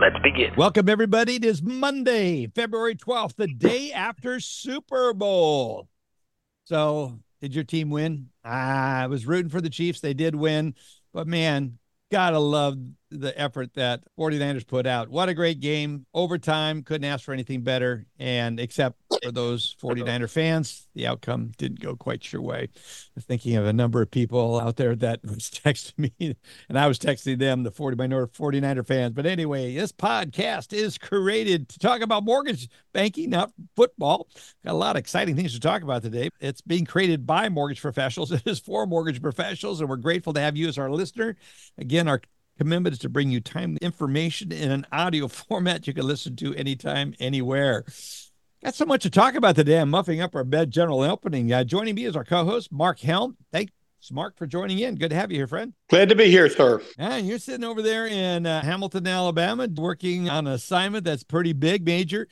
Let's begin. Welcome, everybody. It is Monday, February 12th, the day after Super Bowl. So, did your team win? I was rooting for the Chiefs. They did win. But man, gotta love the effort that 49ers put out. What a great game. Overtime, couldn't ask for anything better. And except for those 49er fans, the outcome didn't go quite your way. I'm thinking of a number of people out there that was texting me, and I was texting them, the 40 minority 49er fans. But anyway, this podcast is created to talk about mortgage banking, not football. Got a lot of exciting things to talk about today. It's being created by mortgage professionals. It is for mortgage professionals, and we're grateful to have you as our listener. Again, our commitment is to bring you timely information in an audio format you can listen to anytime, anywhere. Got so much to talk about today. I'm muffing up our bed general opening. Uh, joining me is our co-host Marc Helm. Thanks, Marc, for joining in. Good to have you here, friend. Glad to be here, sir. Yeah, you're sitting over there in uh, Hamilton, Alabama, working on an assignment that's pretty big, major.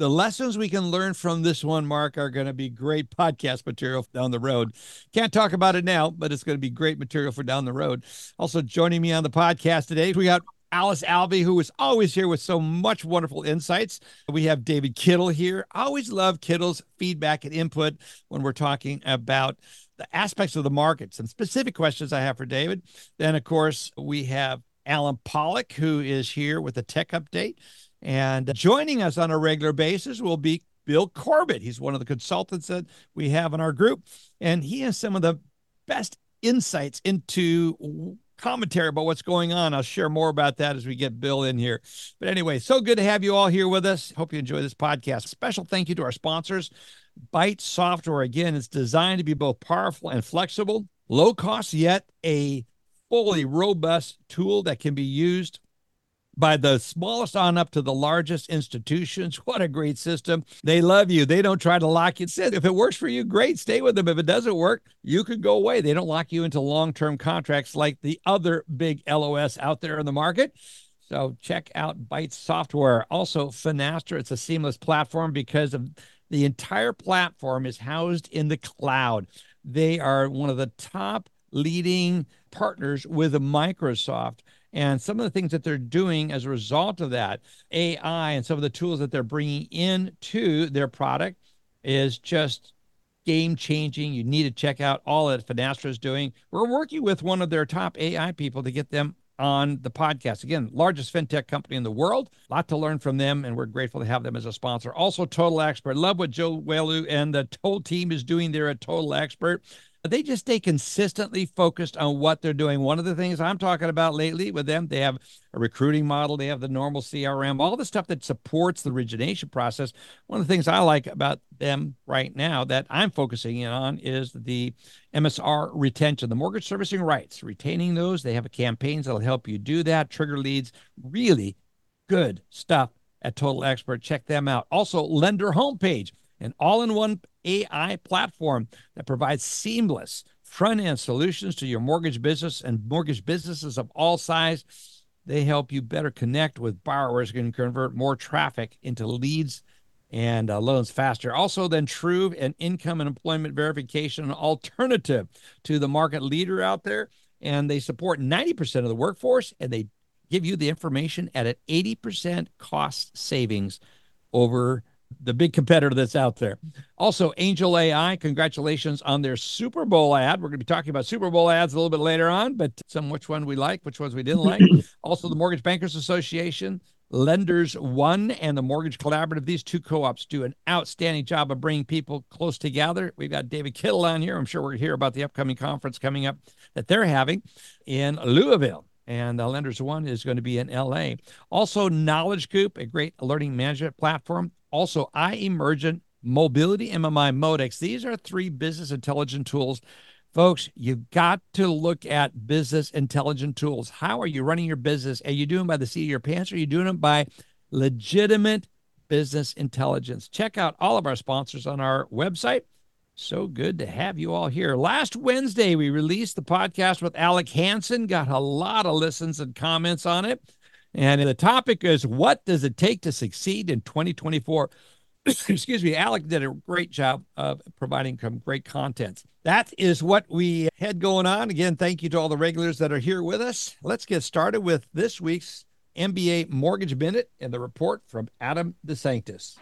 The lessons we can learn from this one, Marc, are going to be great podcast material down the road. Can't talk about it now, but it's going to be great material for down the road. Also, joining me on the podcast today, we got Alice Alvey, who is always here with so much wonderful insights. We have David Kittle here. Always love Kittle's feedback and input when we're talking about the aspects of the market. Some specific questions I have for David. Then, of course, we have Allen Pollack, who is here with a tech update. And joining us on a regular basis will be Bill Corbett. He's one of the consultants that we have in our group, and he has some of the best insights into commentary about what's going on. I'll share more about that as we get Bill in here. But anyway, so good to have you all here with us. Hope you enjoy this podcast. Special thank you to our sponsors. Byte Software, again, it's designed to be both powerful and flexible, low cost, yet a fully robust tool that can be used by the smallest on up to the largest institutions. What a great system. They love you. They don't try to lock you. If it works for you, great, stay with them. If it doesn't work, you can go away. They don't lock you into long term contracts like the other big LOS out there in the market. So check out Byte Software. Also, Finastra, it's a seamless platform because of the entire platform is housed in the cloud. They are one of the top leading partners with Microsoft and some of the things that they're doing as a result of that AI and some of the tools that they're bringing into their product is just game changing. You need to check out all that Finastra is doing. We're working with one of their top AI people to get them on the podcast. Again, largest fintech company in the world. A lot to learn from them, and we're grateful to have them as a sponsor. Also, Total Expert. Love what Joe Welu and the whole team is doing there at Total Expert they just stay consistently focused on what they're doing. One of the things I'm talking about lately with them, they have a recruiting model, they have the normal CRM, all the stuff that supports the origination process. One of the things I like about them right now that I'm focusing in on is the MSR retention, the mortgage servicing rights, retaining those. They have campaigns that'll help you do that, trigger leads, really good stuff at Total Expert. Check them out. Also, Lender Homepage an all in one AI platform that provides seamless front end solutions to your mortgage business and mortgage businesses of all size. They help you better connect with borrowers and convert more traffic into leads and uh, loans faster. Also, then Truv and income and employment verification, an alternative to the market leader out there. And they support 90% of the workforce and they give you the information at an 80% cost savings over the big competitor that's out there. Also, Angel AI, congratulations on their Super Bowl ad. We're going to be talking about Super Bowl ads a little bit later on, but some which one we like, which ones we didn't like. also, the Mortgage Bankers Association, Lenders One, and the Mortgage Collaborative. These two co ops do an outstanding job of bringing people close together. We've got David Kittle on here. I'm sure we're going to hear about the upcoming conference coming up that they're having in Louisville and uh, Lenders One is going to be in LA. Also, Knowledge Coop, a great learning management platform. Also, iEmergent Mobility MMI Modex. These are three business intelligence tools Folks, you've got to look at business intelligent tools. How are you running your business? Are you doing by the seat of your pants? Or are you doing it by legitimate business intelligence? Check out all of our sponsors on our website. So good to have you all here. Last Wednesday, we released the podcast with Alec Hansen, got a lot of listens and comments on it. And the topic is what does it take to succeed in 2024? Excuse me, Alec did a great job of providing some great content. That is what we had going on. Again, thank you to all the regulars that are here with us. Let's get started with this week's MBA Mortgage Minute and the report from Adam DeSanctis.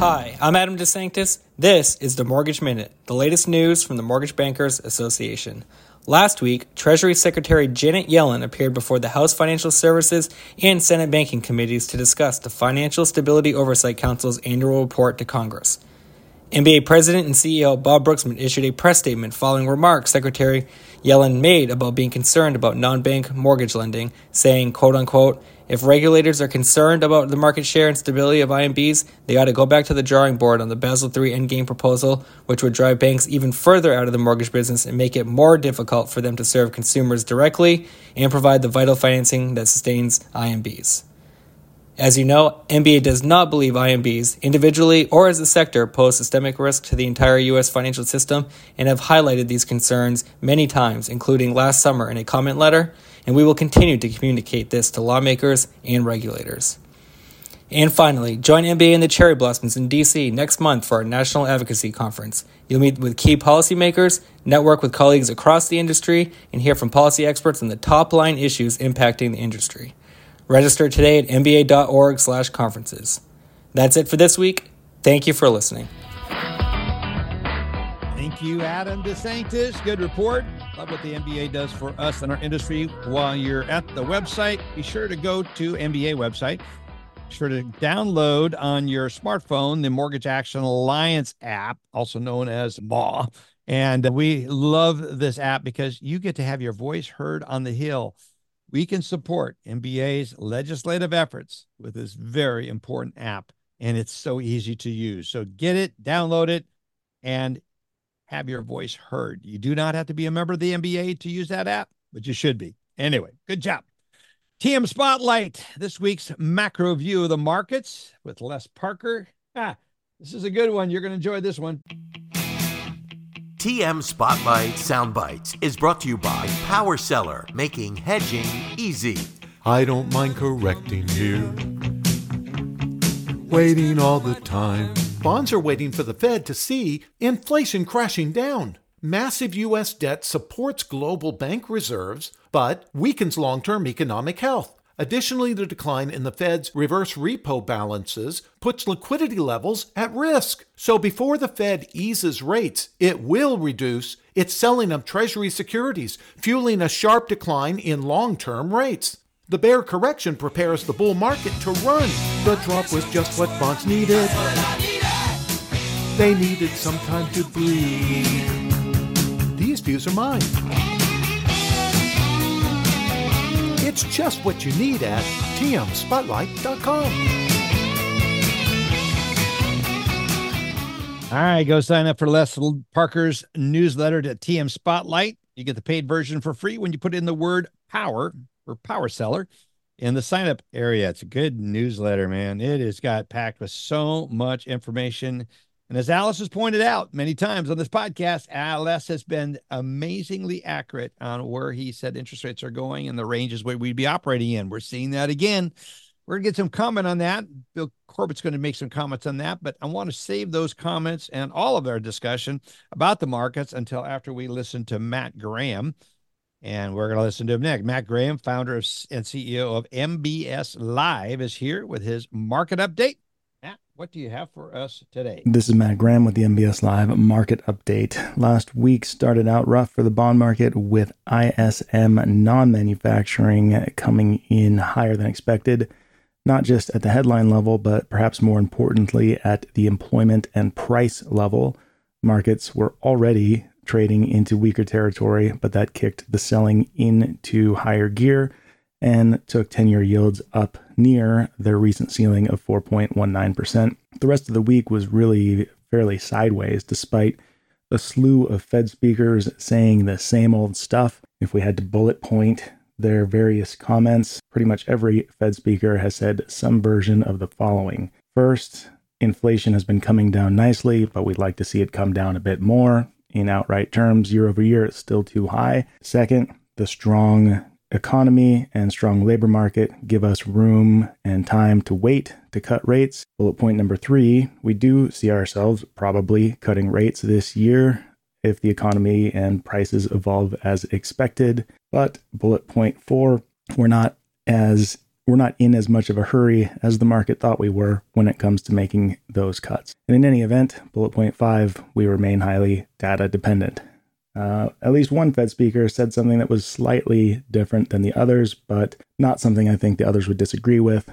Hi, I'm Adam DeSanctis. This is the Mortgage Minute, the latest news from the Mortgage Bankers Association. Last week, Treasury Secretary Janet Yellen appeared before the House Financial Services and Senate Banking Committees to discuss the Financial Stability Oversight Council's annual report to Congress. MBA President and CEO Bob Broeksmit issued a press statement following remarks Secretary Yellen made about being concerned about non-bank mortgage lending, saying, quote unquote, if regulators are concerned about the market share and stability of IMBs, they ought to go back to the drawing board on the Basel III Endgame proposal, which would drive banks even further out of the mortgage business and make it more difficult for them to serve consumers directly and provide the vital financing that sustains IMBs. As you know, MBA does not believe IMBs, individually or as a sector, pose systemic risk to the entire U.S. financial system and have highlighted these concerns many times, including last summer in a comment letter, and we will continue to communicate this to lawmakers and regulators. And finally, join MBA and the Cherry Blossoms in DC next month for our National Advocacy Conference. You'll meet with key policymakers, network with colleagues across the industry, and hear from policy experts on the top line issues impacting the industry. Register today at mba.org slash conferences. That's it for this week. Thank you for listening. Thank you, Adam DeSanctis. Good report. Love what the MBA does for us and our industry. While you're at the website, be sure to go to MBA website. Be sure to download on your smartphone the Mortgage Action Alliance app, also known as MAW. And we love this app because you get to have your voice heard on the Hill we can support MBA's legislative efforts with this very important app, and it's so easy to use. So get it, download it, and have your voice heard. You do not have to be a member of the MBA to use that app, but you should be. Anyway, good job. TM Spotlight, this week's macro view of the markets with Les Parker. Ah, this is a good one. You're going to enjoy this one. TM Spotlight Sound Bites is brought to you by Power Seller, making hedging easy. I don't mind correcting you, Waiting all the time. Bonds are waiting for the Fed to see inflation crashing down. Massive U.S. debt supports global bank reserves, but weakens long term economic health. Additionally, the decline in the Fed's reverse repo balances puts liquidity levels at risk. So before the Fed eases rates, it will reduce its selling of Treasury securities, fueling a sharp decline in long term rates. The bear correction prepares the bull market to run. The drop was just what bonds needed. They needed some time to breathe. These views are mine. It's just what you need at tmspotlight.com. All right, go sign up for Les Parker's newsletter to TM Spotlight. You get the paid version for free when you put in the word power or power seller in the sign up area. It's a good newsletter, man. It has got packed with so much information and as Alice has pointed out many times on this podcast, Alice has been amazingly accurate on where he said interest rates are going and the ranges where we'd be operating in. We're seeing that again. We're going to get some comment on that. Bill Corbett's going to make some comments on that, but I want to save those comments and all of our discussion about the markets until after we listen to Matt Graham. And we're going to listen to him next. Matt Graham, founder and CEO of MBS Live, is here with his market update. Matt, what do you have for us today? This is Matt Graham with the MBS Live market update. Last week started out rough for the bond market with ISM non manufacturing coming in higher than expected, not just at the headline level, but perhaps more importantly at the employment and price level. Markets were already trading into weaker territory, but that kicked the selling into higher gear and took 10 year yields up near their recent ceiling of 4.19%. The rest of the week was really fairly sideways, despite a slew of Fed speakers saying the same old stuff. If we had to bullet point their various comments, pretty much every Fed speaker has said some version of the following. First, inflation has been coming down nicely, but we'd like to see it come down a bit more. In outright terms, year over year, it's still too high. Second, the strong economy and strong labor market give us room and time to wait to cut rates. Bullet point number three, we do see ourselves probably cutting rates this year if the economy and prices evolve as expected. But bullet point four, we're not as we're not in as much of a hurry as the market thought we were when it comes to making those cuts. And in any event, bullet point five, we remain highly data dependent. Uh, at least one Fed speaker said something that was slightly different than the others, but not something I think the others would disagree with.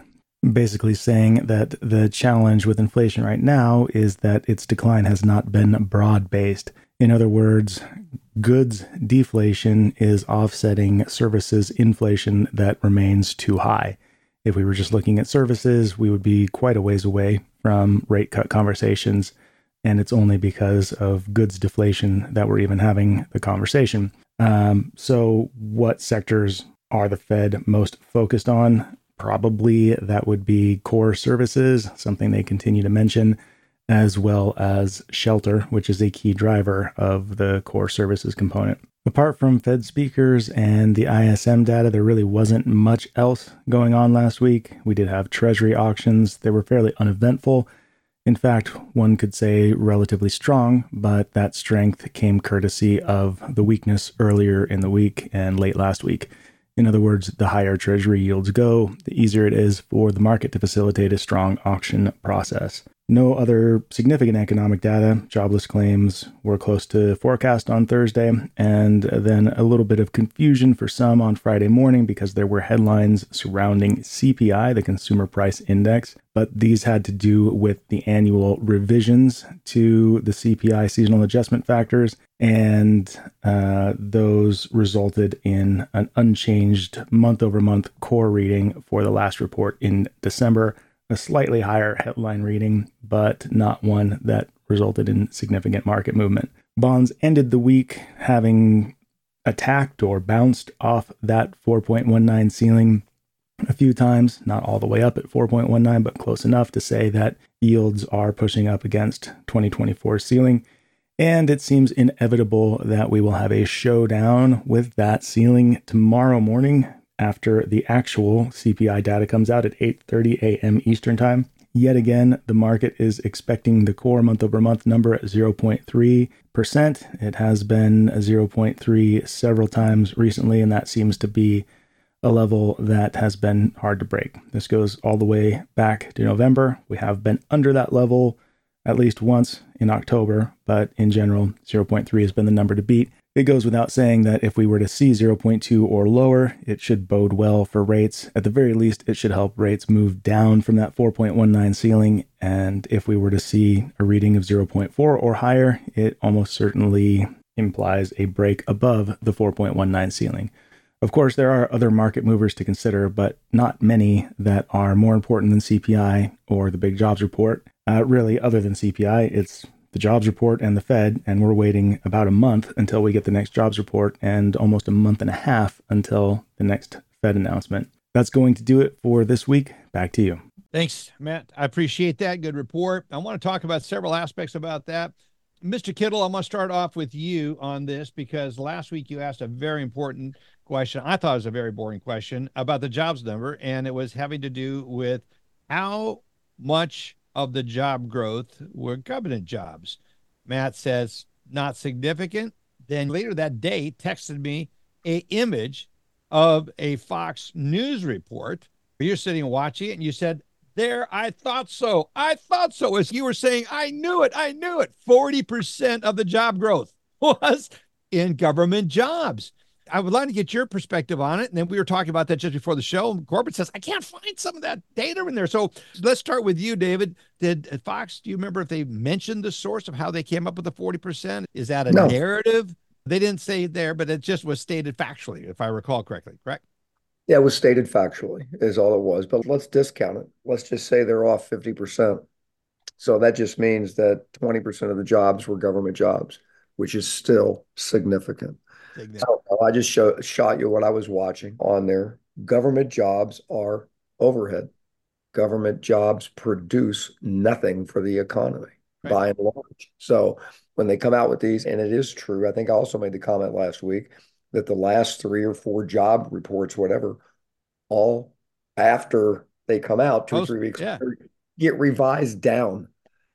Basically, saying that the challenge with inflation right now is that its decline has not been broad based. In other words, goods deflation is offsetting services inflation that remains too high. If we were just looking at services, we would be quite a ways away from rate cut conversations and it's only because of goods deflation that we're even having the conversation. Um, so, what sectors are the Fed most focused on? Probably that would be core services, something they continue to mention, as well as shelter, which is a key driver of the core services component. Apart from Fed speakers and the ISM data, there really wasn't much else going on last week. We did have Treasury auctions, they were fairly uneventful in fact, one could say relatively strong, but that strength came courtesy of the weakness earlier in the week and late last week. In other words, the higher Treasury yields go, the easier it is for the market to facilitate a strong auction process. No other significant economic data. Jobless claims were close to forecast on Thursday, and then a little bit of confusion for some on Friday morning because there were headlines surrounding CPI, the Consumer Price Index, but these had to do with the annual revisions to the CPI seasonal adjustment factors, and uh, those resulted in an unchanged month over month core reading for the last report in December a slightly higher headline reading, but not one that resulted in significant market movement. Bonds ended the week having attacked or bounced off that 4.19 ceiling a few times, not all the way up at 4.19, but close enough to say that yields are pushing up against 2024 ceiling. And it seems inevitable that we will have a showdown with that ceiling tomorrow morning after the actual CPI data comes out at 8:30 a.m. Eastern Time. Yet again, the market is expecting the core month over month number at 0.3%. It has been 0.3 several times recently, and that seems to be a level that has been hard to break. This goes all the way back to November. We have been under that level at least once in October, but in general, 0.3 has been the number to beat. It goes without saying that if we were to see 0.2 or lower, it should bode well for rates. At the very least, it should help rates move down from that 4.19 ceiling. And if we were to see a reading of 0.4 or higher, it almost certainly implies a break above the 4.19 ceiling. Of course, there are other market movers to consider, but not many that are more important than CPI or the big jobs report. Uh, really, other than CPI, it's the jobs report and the Fed, and we're waiting about a month until we get the next jobs report and almost a month and a half until the next Fed announcement. That's going to do it for this week. Back to you. Thanks, Matt. I appreciate that. Good report. I want to talk about several aspects about that. Mr. Kittle, I'm going to start off with you on this because last week you asked a very important question. I thought it was a very boring question about the jobs number, and it was having to do with how much of the job growth were government jobs. Matt says not significant. Then later that day, texted me a image of a Fox News report. You're sitting watching it, and you said, "There, I thought so. I thought so." As you were saying, "I knew it. I knew it." Forty percent of the job growth was in government jobs. I would like to get your perspective on it. And then we were talking about that just before the show. Corbett says, I can't find some of that data in there. So let's start with you, David. Did uh, Fox, do you remember if they mentioned the source of how they came up with the 40%? Is that a no. narrative? They didn't say there, but it just was stated factually, if I recall correctly, correct? Yeah, it was stated factually, is all it was. But let's discount it. Let's just say they're off 50%. So that just means that 20% of the jobs were government jobs. which is still significant. So I just show, shot you what I was watching on there. Government jobs are overhead. Government jobs produce nothing for the economy right. by and large. So when they come out with these, and it is true, I think I also made the comment last week that the last three or four job reports, whatever, all after they come out two or three weeks yeah. get revised down.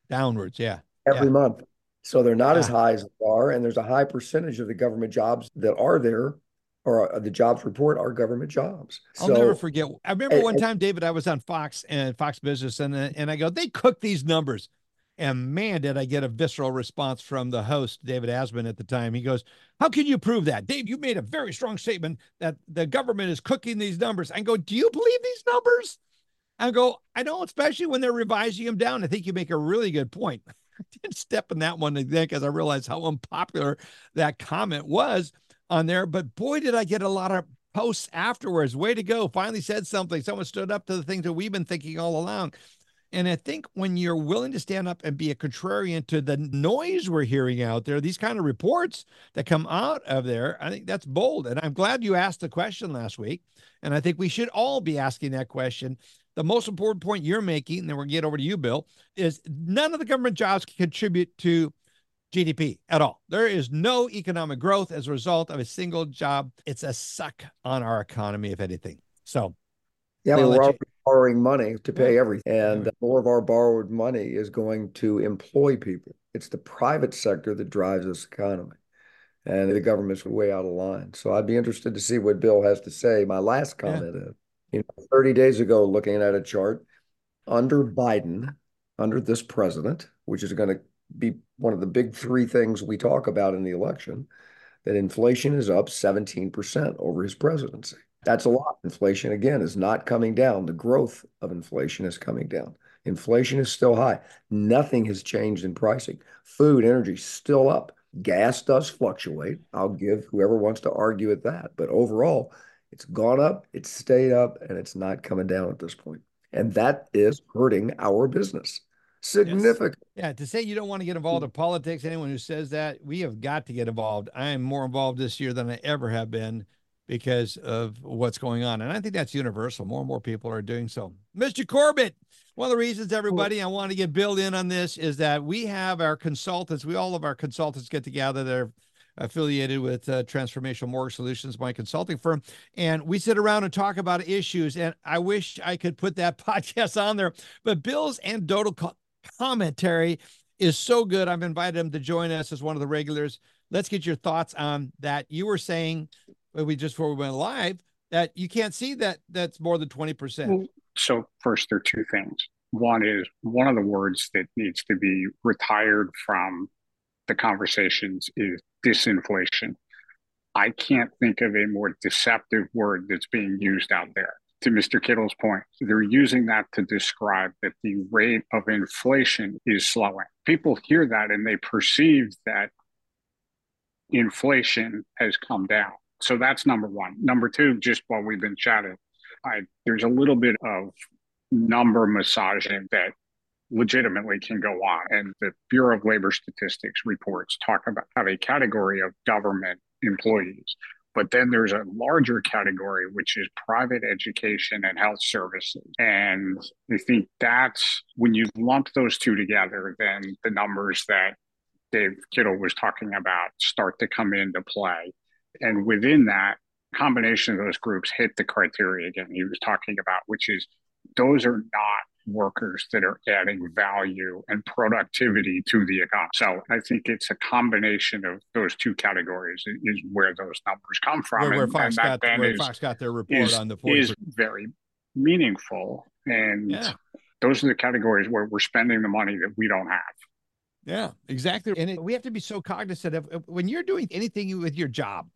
Downwards, yeah. Every yeah. month. So they're not yeah. as ah. high as they are. And there's a high percentage of the government jobs that are there or uh, the jobs report are government jobs. I'll so, never forget. I remember and, one time, David, I was on Fox and Fox Business, and uh, and I go, they cook these numbers, and man, did I get a visceral response from the host, David Asman, at the time. He goes, "How can you prove that, Dave? You made a very strong statement that the government is cooking these numbers." I go, "Do you believe these numbers?" I go, "I don't, especially when they're revising them down." I think you make a really good point. I didn't step in that one again because I realized how unpopular that comment was on there. But boy, did I get a lot of posts afterwards. Way to go. Finally said something. Someone stood up to the things that we've been thinking all along. And I think when you're willing to stand up and be a contrarian to the noise we're hearing out there, these kind of reports that come out of there, I think that's bold. And I'm glad you asked the question last week. And I think we should all be asking that question the most important point you're making, and then we'll get over to you, Bill, is none of the government jobs can contribute to GDP at all. There is no economic growth as a result of a single job. It's a suck on our economy, if anything. So, yeah, we're you... borrowing money to pay everything, and more of our borrowed money is going to employ people. It's the private sector that drives this economy, and the government's way out of line. So, I'd be interested to see what Bill has to say. My last comment yeah. is you know, 30 days ago, looking at a chart under Biden, under this president, which is going to be one of the big three things we talk about in the election, that inflation is up 17% over his presidency. That's a lot. Inflation, again, is not coming down. The growth of inflation is coming down. Inflation is still high. Nothing has changed in pricing. Food, energy, still up. Gas does fluctuate. I'll give whoever wants to argue at that. But overall, it's gone up, it's stayed up, and it's not coming down at this point. And that is hurting our business significant. Yes. Yeah, to say you don't want to get involved in politics, anyone who says that, we have got to get involved. I am more involved this year than I ever have been because of what's going on. And I think that's universal. More and more people are doing so. Mr. Corbett, one of the reasons, everybody, I want to get Bill in on this is that we have our consultants, we all of our consultants get together. They're affiliated with uh, Transformational Mortgage Solutions, my consulting firm. And we sit around and talk about issues. And I wish I could put that podcast on there. But Bill's anecdotal co- commentary is so good. I've invited him to join us as one of the regulars. Let's get your thoughts on that. You were saying, we just before we went live, that you can't see that that's more than 20%. So, first, there are two things. One is one of the words that needs to be retired from the conversations is disinflation. I can't think of a more deceptive word that's being used out there. To Mr. Kittle's point, they're using that to describe that the rate of inflation is slowing. People hear that and they perceive that inflation has come down. So that's number one. Number two, just while we've been chatting, I, there's a little bit of number massaging that legitimately can go on. And the Bureau of Labor Statistics reports talk about have a category of government employees. But then there's a larger category, which is private education and health services. And I think that's when you lump those two together, then the numbers that Dave Kittle was talking about start to come into play. And within that, combination of those groups hit the criteria again he was talking about, which is those are not workers that are adding value and productivity to the economy. So I think it's a combination of those two categories is where those numbers come from. Where, where and, Fox, got, where is, Fox got their report is, on the 40%. is very meaningful. And yeah. those are the categories where we're spending the money that we don't have. Yeah, exactly. And it, we have to be so cognizant of when you're doing anything with your job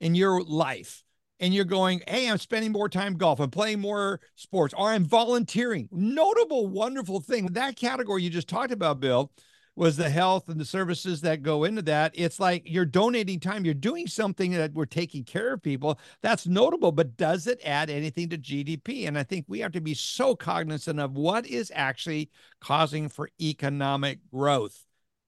in your life, and you're going, hey, I'm spending more time golf, I'm playing more sports, or I'm volunteering. Notable, wonderful thing. That category you just talked about, Bill, was the health and the services that go into that. It's like you're donating time, you're doing something that we're taking care of people. That's notable, but does it add anything to GDP? And I think we have to be so cognizant of what is actually causing for economic growth.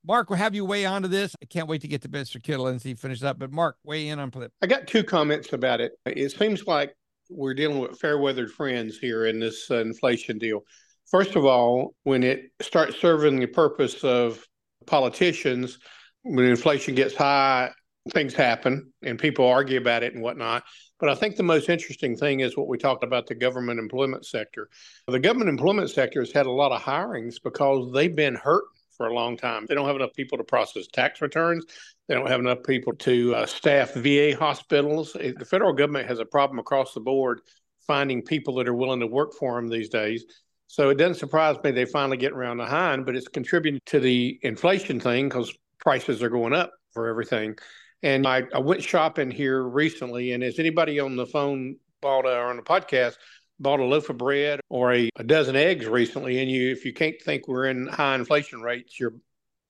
Marc, we'll have you weigh onto this. I can't wait to get to Mr. Kittle and see he finishes up. But Marc, weigh in on flip. I got two comments about it. It seems like we're dealing with fair weathered friends here in this uh, inflation deal. First of all, when it starts serving the purpose of politicians, when inflation gets high, things happen and people argue about it and whatnot. But I think the most interesting thing is what we talked about the government employment sector. The government employment sector has had a lot of hirings because they've been hurt for a long time. They don't have enough people to process tax returns. They don't have enough people to uh, staff VA hospitals. The federal government has a problem across the board finding people that are willing to work for them these days. So it doesn't surprise me they finally get around the hind, but it's contributing to the inflation thing because prices are going up for everything. And I, I went shopping here recently, and has anybody on the phone bought a, or on the podcast bought a loaf of bread or a, a dozen eggs recently, and you if you can't think we're in high inflation rates, you're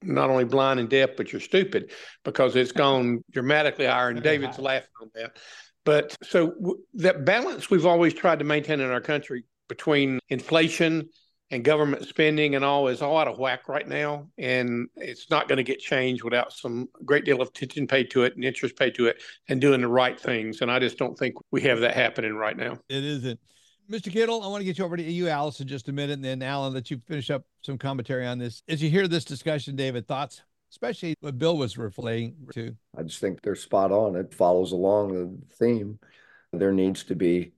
not only blind and deaf, but you're stupid because it's gone dramatically higher. And David's laughing on that. But so w- that balance we've always tried to maintain in our country between inflation and government spending and all is all out of whack right now. And it's not going to get changed without some great deal of attention paid to it and interest paid to it and doing the right things. And I just don't think we have that happening right now. It isn't. Mr. Kittle, I want to get you over to you, Alice, in just a minute, and then Allen, let you finish up some commentary on this. As you hear this discussion, David, thoughts, especially what Bill was referring to. I just think they're spot on. It follows along the theme. There needs to be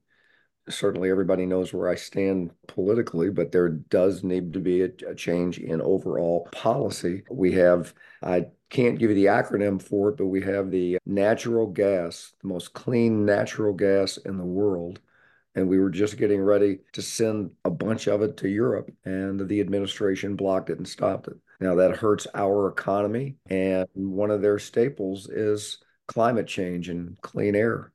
certainly everybody knows where I stand politically, but there does need to be a, a, change in overall policy. We have, I can't give you the acronym for it, but we have the natural gas, the most clean natural gas in the world. And we were just getting ready to send a bunch of it to Europe, and the administration blocked it and stopped it. Now, that hurts our economy. And one of their staples is climate change and clean air.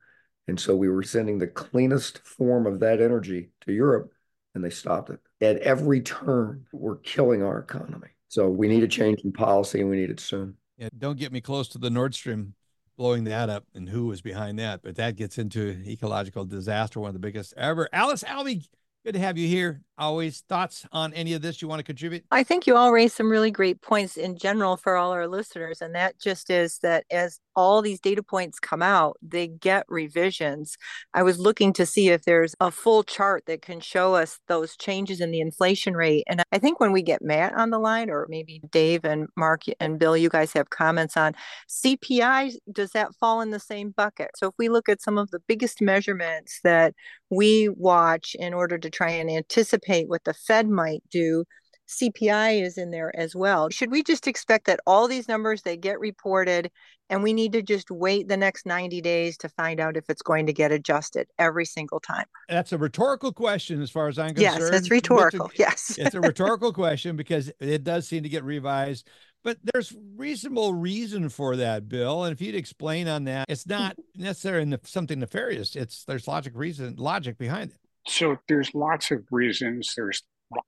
And so we were sending the cleanest form of that energy to Europe, and they stopped it. At every turn, we're killing our economy. So we need a change in policy, and we need it soon. Yeah, don't get me close to the Nord Stream blowing that up and who was behind that, but that gets into ecological disaster, one of the biggest ever. Alice Alvey, Good to have you here. Always thoughts on any of this you want to contribute? I think you all raised some really great points in general for all our listeners. And that just is that as all these data points come out, they get revisions. I was looking to see if there's a full chart that can show us those changes in the inflation rate. And I think when we get Matt on the line, or maybe Dave and Mark and Bill, you guys have comments on CPI, does that fall in the same bucket? So if we look at some of the biggest measurements that we watch in order to try and anticipate what the Fed might do. CPI is in there as well. Should we just expect that all these numbers they get reported and we need to just wait the next 90 days to find out if it's going to get adjusted every single time? That's a rhetorical question as far as I'm concerned. Yes, it's rhetorical. yes. it's a rhetorical question because it does seem to get revised but there's reasonable reason for that, Bill. And if you'd explain on that, it's not necessarily something nefarious. It's there's logic reason, logic behind it. So there's lots of reasons. There's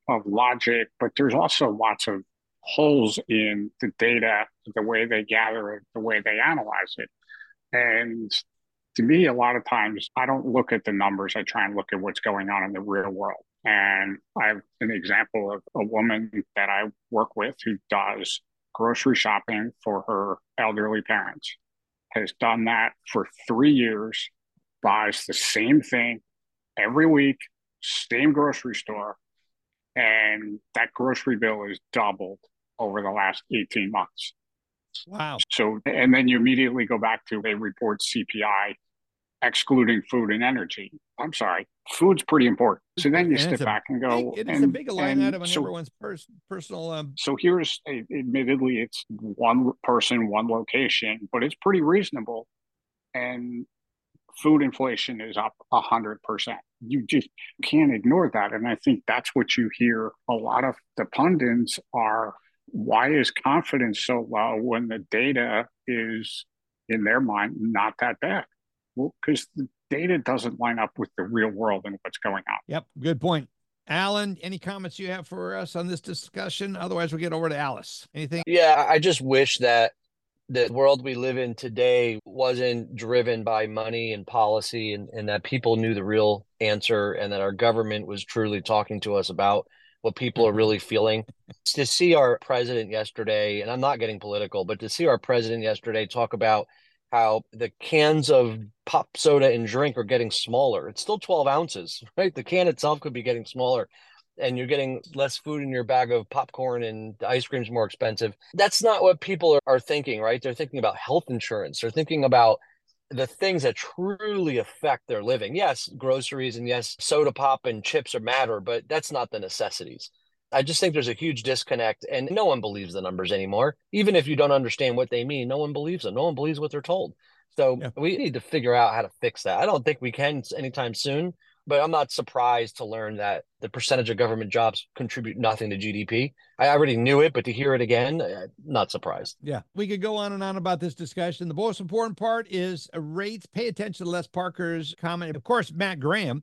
of logic, but there's also lots of holes in the data, the way they gather it, the way they analyze it. And to me, a lot of times I don't look at the numbers. I try and look at what's going on in the real world. And I have an example of a woman that I work with who does grocery shopping for her elderly parents, has done that for three years, buys the same thing every week, same grocery store, and that grocery bill is doubled over the last 18 months. Wow. So, and then you immediately go back to a report CPI excluding food and energy. I'm sorry, food's pretty important. So then you step back and go. Big, it is a big line item on so, everyone's pers- personal. Um... So here's, a, admittedly, it's one person, one location, but it's pretty reasonable. And food inflation is up a hundred percent. You just can't ignore that. And I think that's what you hear. A lot of the pundits are. Why is confidence so low when the data is, in their mind, not that bad? Well, because the data doesn't line up with the real world and what's going on. Yep, good point. Allen, any comments you have for us on this discussion? Otherwise, we'll get over to Alice. Anything? Yeah, I just wish that the world we live in today wasn't driven by money and policy and, and that people knew the real answer and that our government was truly talking to us about what people are mm-hmm. really feeling. to see our president yesterday, and I'm not getting political, but to see our president yesterday talk about how the cans of pop soda and drink are getting smaller. It's still 12 ounces, right? The can itself could be getting smaller and you're getting less food in your bag of popcorn and the ice cream's more expensive. That's not what people are, are thinking, right? They're thinking about health insurance. They're thinking about the things that truly affect their living. Yes, groceries and yes, soda pop and chips are matter, but that's not the necessities. I just think there's a huge disconnect and no one believes the numbers anymore. Even if you don't understand what they mean, no one believes them. No one believes what they're told. So yeah. we need to figure out how to fix that. I don't think we can anytime soon, but I'm not surprised to learn that the percentage of government jobs contribute nothing to GDP. I already knew it, but to hear it again, uh, not surprised. Yeah, we could go on and on about this discussion. The most important part is rates. Pay attention to Les Parker's comment. Of course, Matt Graham,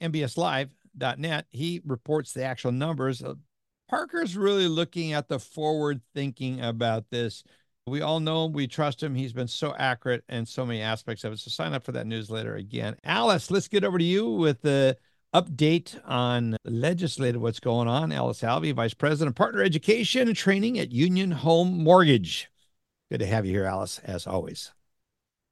MBS Live, net he reports the actual numbers uh, parker's really looking at the forward thinking about this we all know him we trust him he's been so accurate in so many aspects of it so sign up for that newsletter again alice let's get over to you with the update on legislative what's going on alice Alvey, vice president partner education and training at union home mortgage good to have you here alice as always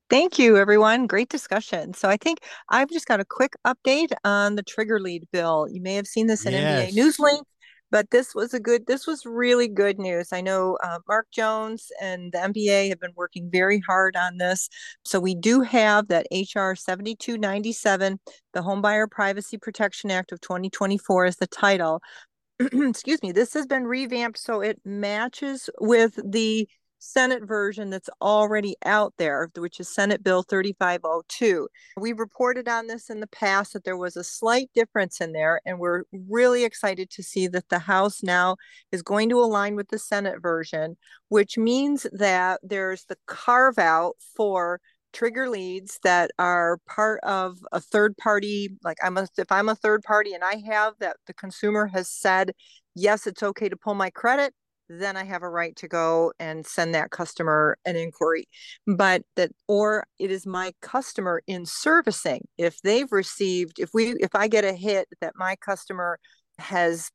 Thank you, everyone. Great discussion. So I think I've just got a quick update on the trigger lead bill. You may have seen this in yes. MBA Newslink, but this was a good, this was really good news. I know uh, Mark Jones and the MBA have been working very hard on this. So we do have that HR 7297, the Homebuyer Privacy Protection Act of 2024 is the title. Excuse me, this has been revamped so it matches with the Senate version that's already out there, which is Senate Bill 3502. We reported on this in the past that there was a slight difference in there, and we're really excited to see that the House now is going to align with the Senate version, which means that there's the carve out for trigger leads that are part of a third party like i'm a if i'm a third party and i have that the consumer has said yes it's okay to pull my credit then I have a right to go and send that customer an inquiry. But that, or it is my customer in servicing. If they've received, if we, if I get a hit that my customer has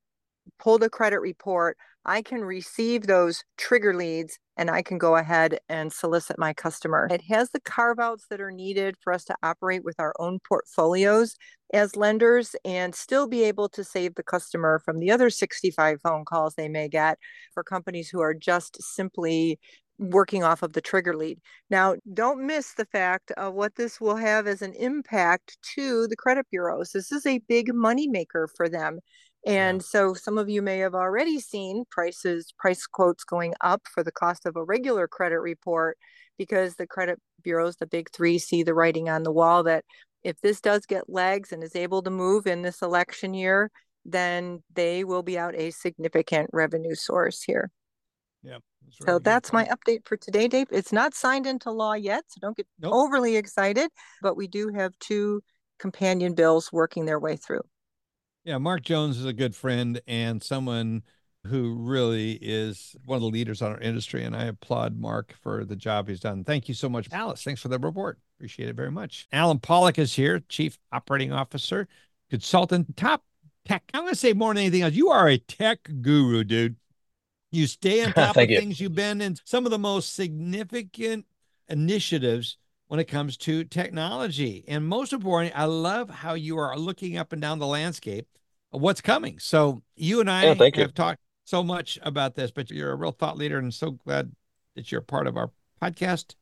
pulled a credit report, I can receive those trigger leads and I can go ahead and solicit my customer. It has the carve outs that are needed for us to operate with our own portfolios as lenders and still be able to save the customer from the other 65 phone calls they may get for companies who are just simply working off of the trigger lead. Now, don't miss the fact of what this will have as an impact to the credit bureaus. This is a big moneymaker for them. And so some of you may have already seen prices, price quotes going up for the cost of a regular credit report because the credit bureaus, the big three, see the writing on the wall that if this does get legs and is able to move in this election year, then they will be out a significant revenue source here. Yeah. That's so that's my update for today, Dave. It's not signed into law yet, so don't get nope. overly excited, but we do have two companion bills working their way through. Yeah, Mark Jones is a good friend and someone who really is one of the leaders on our industry. And I applaud Mark for the job he's done. Thank you so much, Alice. Thanks for the report. Appreciate it very much. Allen Pollack is here, Chief Operating Officer, consultant, top tech. I'm going to say more than anything else. You are a tech guru, dude. You stay on top of you. things. You've been in some of the most significant initiatives when it comes to technology. And most importantly, I love how you are looking up and down the landscape of what's coming. So you and I yeah, have you. talked so much about this, but you're a real thought leader and so glad that you're part of our podcast.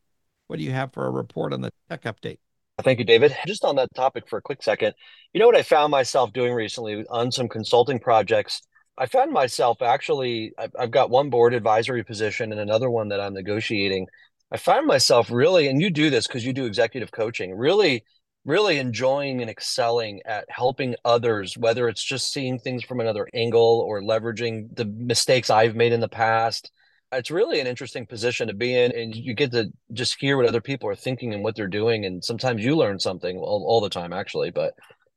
What do you have for a report on the tech update? Thank you, David. Just on that topic for a quick second, you know what I found myself doing recently on some consulting projects? I found myself actually, I've got one board advisory position and another one that I'm negotiating I find myself really, and you do this because you do executive coaching, really, really enjoying and excelling at helping others, whether it's just seeing things from another angle or leveraging the mistakes I've made in the past. It's really an interesting position to be in, and you get to just hear what other people are thinking and what they're doing. And sometimes you learn something all, all the time, actually. But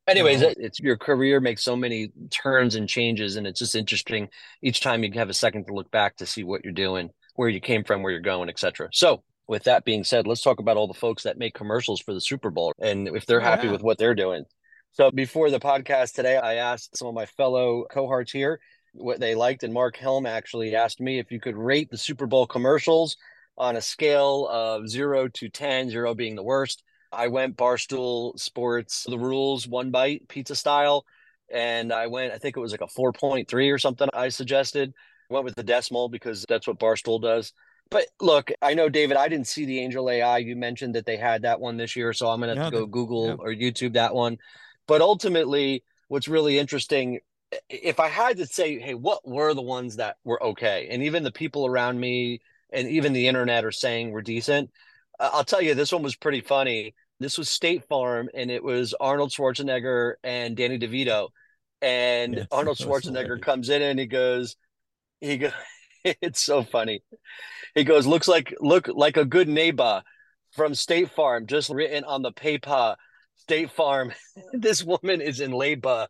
anyways it's your career makes so many turns and changes and it's just interesting each time you have a second to look back to see what you're doing where you came from, where you're going, etc. So with that being said, let's talk about all the folks that make commercials for the Super Bowl and if they're happy with what they're doing. So before the podcast today, I asked some of my fellow cohorts here what they liked, and Marc Helm actually asked me if you could rate the Super Bowl commercials on a scale of zero to 10, zero being the worst. I went Barstool Sports, the rules, one bite, pizza style. And I went, I think it was like a 4.3 or something I suggested. Went with the decimal because that's what Barstool does. But look, I know, David, I didn't see the Angel AI. You mentioned that they had that one this year. So I'm going to have yeah, to go Google yeah. or YouTube that one. But ultimately, what's really interesting, if I had to say, hey, what were the ones that were okay? And even the people around me and even the internet are saying were decent. I'll tell you, this one was pretty funny. This was State Farm, and it was Arnold Schwarzenegger and Danny DeVito. And Arnold Schwarzenegger comes in and he goes, he goes, it's so funny. He goes, looks like look like a good neighbor from State Farm, just written on the paper. State Farm. this woman is in labor,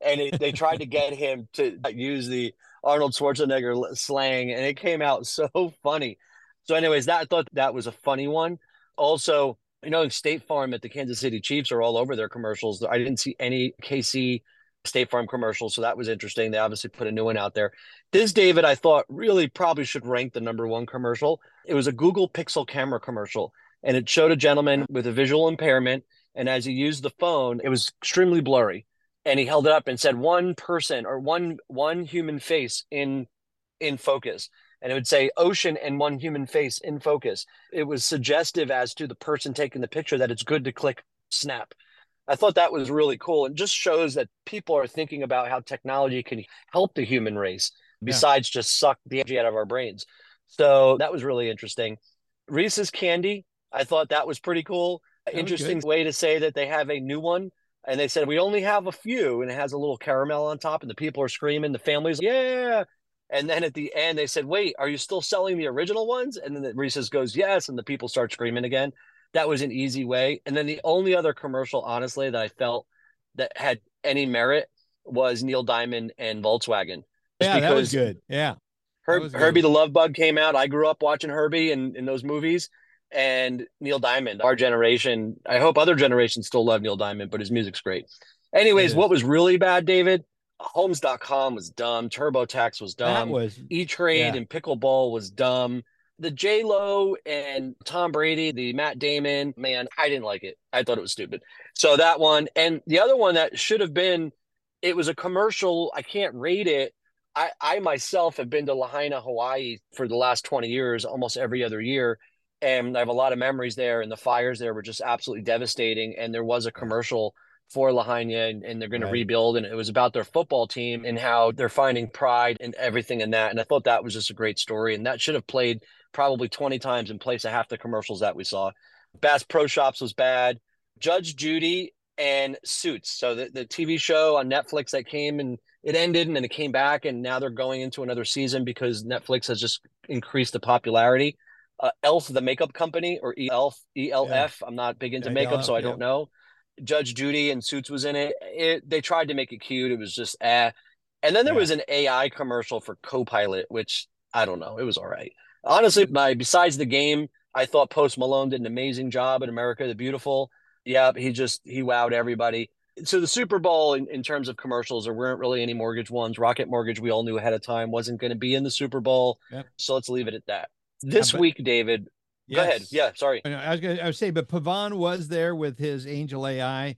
and it, they tried to get him to use the Arnold Schwarzenegger slang, and it came out so funny. So, anyways, that I thought that was a funny one. Also, you know, State Farm at the Kansas City Chiefs are all over their commercials. I didn't see any KC State Farm commercials, so that was interesting. They obviously put a new one out there. This David, I thought really probably should rank the number one commercial. It was a Google Pixel camera commercial, and it showed a gentleman with a visual impairment. And as he used the phone, it was extremely blurry and he held it up and said one person or one one human face in in focus and it would say ocean and one human face in focus it was suggestive as to the person taking the picture that it's good to click snap i thought that was really cool. And just shows that people are thinking about how technology can help the human race besides yeah. just suck the energy out of our brains. So that was really interesting. Reese's candy i thought that was pretty cool. That interesting way to say that they have a new one and they said we only have a few and it has a little caramel on top and the people are screaming the families yeah. And then at the end they said wait are you still selling the original ones? And then the reese's goes yes and the people start screaming again that was an easy way and then the only other commercial honestly that i felt that had any merit was neil diamond and volkswagen yeah that was good yeah Herb, herbie the love bug came out i grew up watching herbie in, in those movies and Neil Diamond. Our generation, I hope other generations still love Neil Diamond, but his music's great. Anyways, what was really bad, David? Homes.com was dumb. TurboTax was dumb. That was E Trade yeah. and Pickleball was dumb. The J Lo and Tom Brady, the Matt Damon, man, I didn't like it. I thought it was stupid. So that one, and the other one that should have been, it was a commercial. I can't rate it. I, I myself have been to Lahaina, Hawaii for the last 20 years, almost every other year and I have a lot of memories there. And the fires there were just absolutely devastating. And there was a commercial for Lahaina, and, and they're going right. to rebuild, and it was about their football team and how they're finding pride and everything in that. And I thought that was just a great story, and that should have played probably twenty times in place of half the commercials that we saw. Bass Pro Shops was bad. Judge Judy and Suits. So the, the TV show on Netflix that came and it ended and then it came back and now they're going into another season because Netflix has just increased the popularity uh, Elf, the makeup company, or Elf, ELF. Yeah. I'm not big into yeah, makeup, so I don't know. Judge Judy and Suits was in it. it. They tried to make it cute. It was just eh. And then there was an AI commercial for Copilot, which I don't know. It was all right. Honestly, my besides the game, I thought Post Malone did an amazing job in America the Beautiful. Yeah, he just he wowed everybody. So the Super Bowl, in, in terms of commercials, there weren't really any mortgage ones. Rocket Mortgage, we all knew ahead of time, wasn't going to be in the Super Bowl. Yep. So let's leave it at that. This week, David. Yes. Go ahead. Yeah, sorry. I was going to say, but Pavan was there with his Angel AI,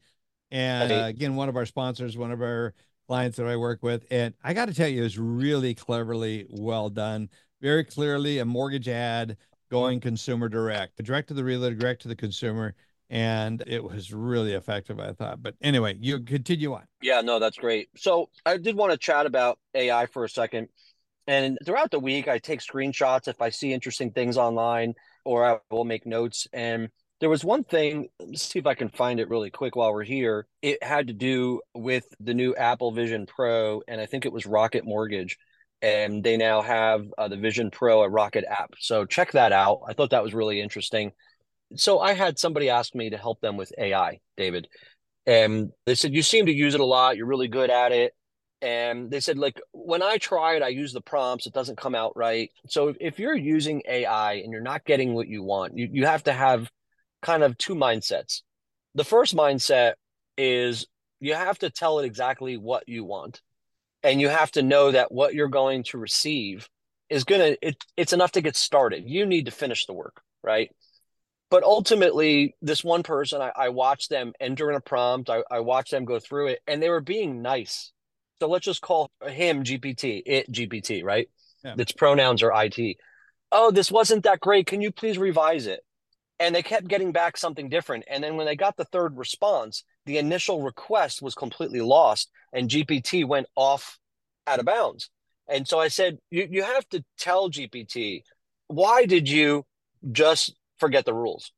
and uh, again, one of our sponsors, one of our clients that I work with, and I got to tell you, it was really cleverly well done. Very clearly, a mortgage ad going mm-hmm. consumer direct, direct to the realtor, direct to the consumer and it was really effective i thought but anyway you continue on yeah no that's great so i did want to chat about ai for a second and throughout the week, I take screenshots if I see interesting things online or I will make notes. And there was one thing, let's see if I can find it really quick while we're here. It had to do with the new Apple Vision Pro, and I think it was Rocket Mortgage. And they now have uh, the Vision Pro, a Rocket app. So check that out. I thought that was really interesting. So I had somebody ask me to help them with AI, David. And they said, You seem to use it a lot. You're really good at it and they said like when i try it i use the prompts it doesn't come out right so if, you're using ai and you're not getting what you want you, you have to have kind of two mindsets the first mindset is you have to tell it exactly what you want. And you have to know that what you're going to receive is going to, it, it's enough to get started. You need to finish the work, right? But ultimately, this one person, I, I watched them enter in a prompt, I, I watched them go through it, and they were being nice. So let's just call him GPT, it GPT, right? Yeah. Its pronouns are IT. Oh, this wasn't that great. Can you please revise it? And they kept getting back something different. And then when they got the third response, the initial request was completely lost and GPT went off out of bounds. And so I said, you, you have to tell GPT, why did you just forget the rules?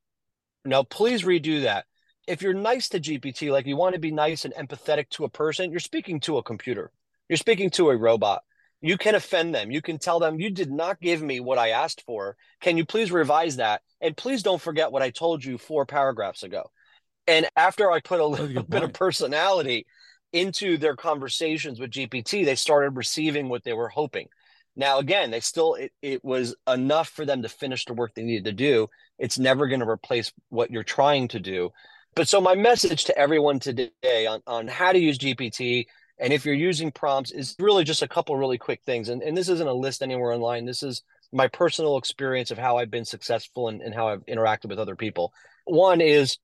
Now, please redo that. If you're nice to GPT, like you want to be nice and empathetic to a person, you're speaking to a computer, you're speaking to a robot. You can offend them. You can tell them, you did not give me what I asked for. Can you please revise that? And please don't forget what I told you four paragraphs ago. And after I put a little bit of personality into their conversations with GPT, they started receiving what they were hoping. Now, again, they still, it, it was enough for them to finish the work they needed to do. It's never going to replace what you're trying to do. But so, my message to everyone today on, on how to use GPT and if you're using prompts is really just a couple really quick things. And, and this isn't a list anywhere online. This is my personal experience of how I've been successful and, and how I've interacted with other people. One is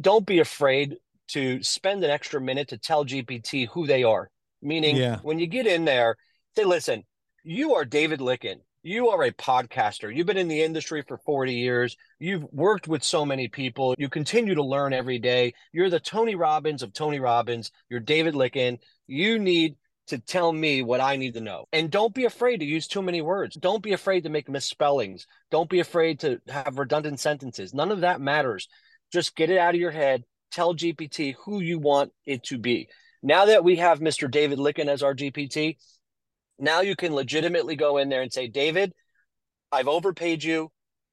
don't be afraid to spend an extra minute to tell GPT who they are. Meaning, yeah. when you get in there, say, listen, you are David Lykken. You are a podcaster. You've been in the industry for 40 years. You've worked with so many people. You continue to learn every day. You're the Tony Robbins of Tony Robbins. You're David Lykken. You need to tell me what I need to know. And don't be afraid to use too many words. Don't be afraid to make misspellings. Don't be afraid to have redundant sentences. None of that matters. Just get it out of your head. Tell GPT who you want it to be. Now that we have Mr. David Lykken as our GPT, now you can legitimately go in there and say, David, I've overpaid you.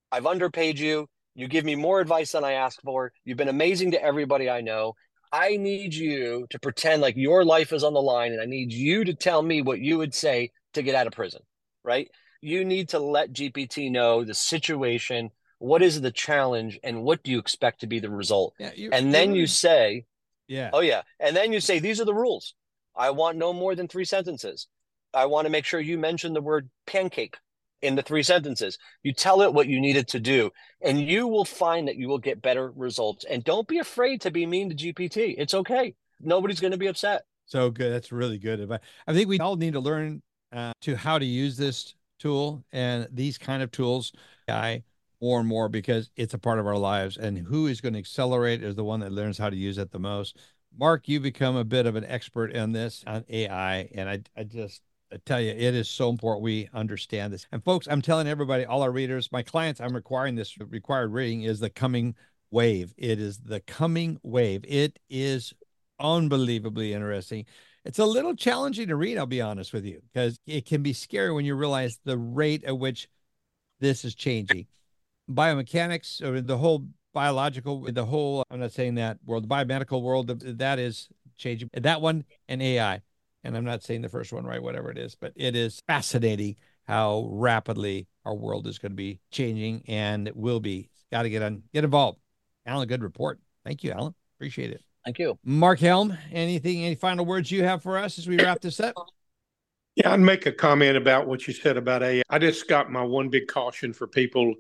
I've underpaid you. You give me more advice than I ask for. You've been amazing to everybody I know. I need you to pretend like your life is on the line and I need you to tell me what you would say to get out of prison, right? You need to let GPT know the situation, what is the challenge, and what do you expect to be the result? Yeah, and then you say, Yeah. Oh, yeah. And then you say, These are the rules. I want no more than three sentences. I want to make sure you mention the word pancake in the three sentences. You tell it what you needed to do, and you will find that you will get better results. And don't be afraid to be mean to GPT. It's okay. Nobody's going to be upset. So good. That's really good advice. I think we all need to learn uh, to how to use this tool and these kind of tools. I more and more because it's a part of our lives and who is going to accelerate is the one that learns how to use it the most mark you become a bit of an expert in this on ai and i, I just I tell you, it is so important we understand this. And folks, I'm telling everybody, all our readers, my clients, I'm requiring this required reading is the coming wave. It is the coming wave. It is unbelievably interesting. It's a little challenging to read, I'll be honest with you, because it can be scary when you realize the rate at which this is changing. Biomechanics, or the whole biological, the whole, I'm not saying that world, the biomedical world, that is changing. That one and AI and I'm not saying the first one right, whatever it is, but it is fascinating how rapidly our world is going to be changing and it will be. Got to get on, get involved. Allen, good report. Thank you, Allen. Appreciate it. Thank you. Marc Helm, anything, any final words you have for us as we wrap this up? Yeah, I'd make a comment about what you said about AI. I just got my one big caution for people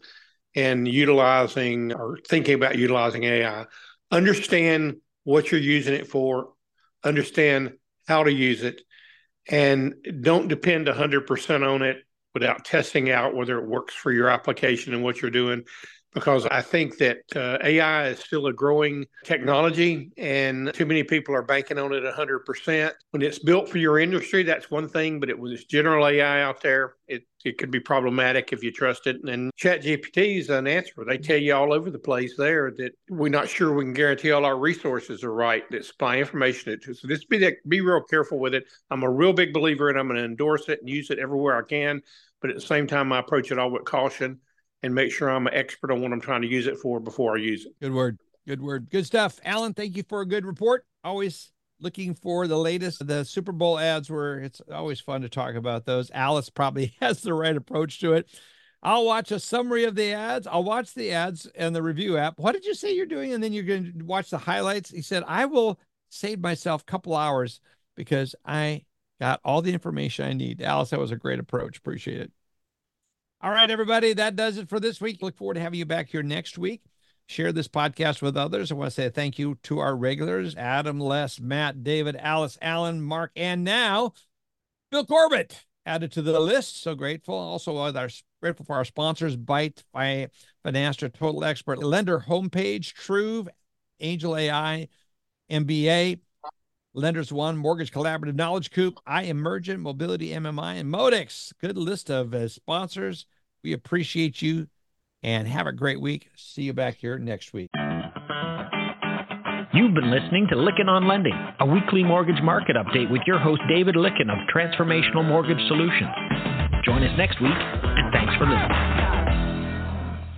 in utilizing or thinking about utilizing AI. Understand what you're using it for, understand how to use it, and don't depend 100% on it without testing out whether it works for your application and what you're doing because I think that uh, AI is still a growing technology and too many people are banking on it 100%. When it's built for your industry, that's one thing, but it was general AI out there, it, it could be problematic if you trust it. And ChatGPT is an answer. They tell you all over the place there that we're not sure we can guarantee all our resources are right that supply information to. So just be, be real careful with it. I'm a real big believer and I'm going to endorse it and use it everywhere I can. But at the same time, I approach it all with caution and make sure I'm an expert on what I'm trying to use it for before I use it. Good word. Good word. Good stuff. Allen, thank you for a good report. Always looking for the latest. The Super Bowl ads were, it's always fun to talk about those. Alice probably has the right approach to it. I'll watch a summary of the ads. I'll watch the ads and the review app. What did you say you're doing? And then you're going to watch the highlights. He said, I will save myself a couple hours because I got all the information I need. Alice, that was a great approach. Appreciate it. All right, everybody, that does it for this week. Look forward to having you back here next week. Share this podcast with others. I want to say thank you to our regulars Adam, Les, Matt, David, Alice, Allen, Marc, and now Bill Corbett added to the list. So grateful. Also, uh, our grateful for our sponsors, Byte, by Finastra, Total Expert, Lender Homepage, Truv, Angel AI, MBA, Lenders One, Mortgage Collaborative, Knowledge Coop, iEmergent, Mobility MMI, and Modex. Good list of uh, sponsors. We appreciate you and have a great week. See you back here next week. You've been listening to Lykken on Lending, a weekly mortgage market update with your host, David Lykken of Transformational Mortgage Solutions. Join us next week, and thanks for listening.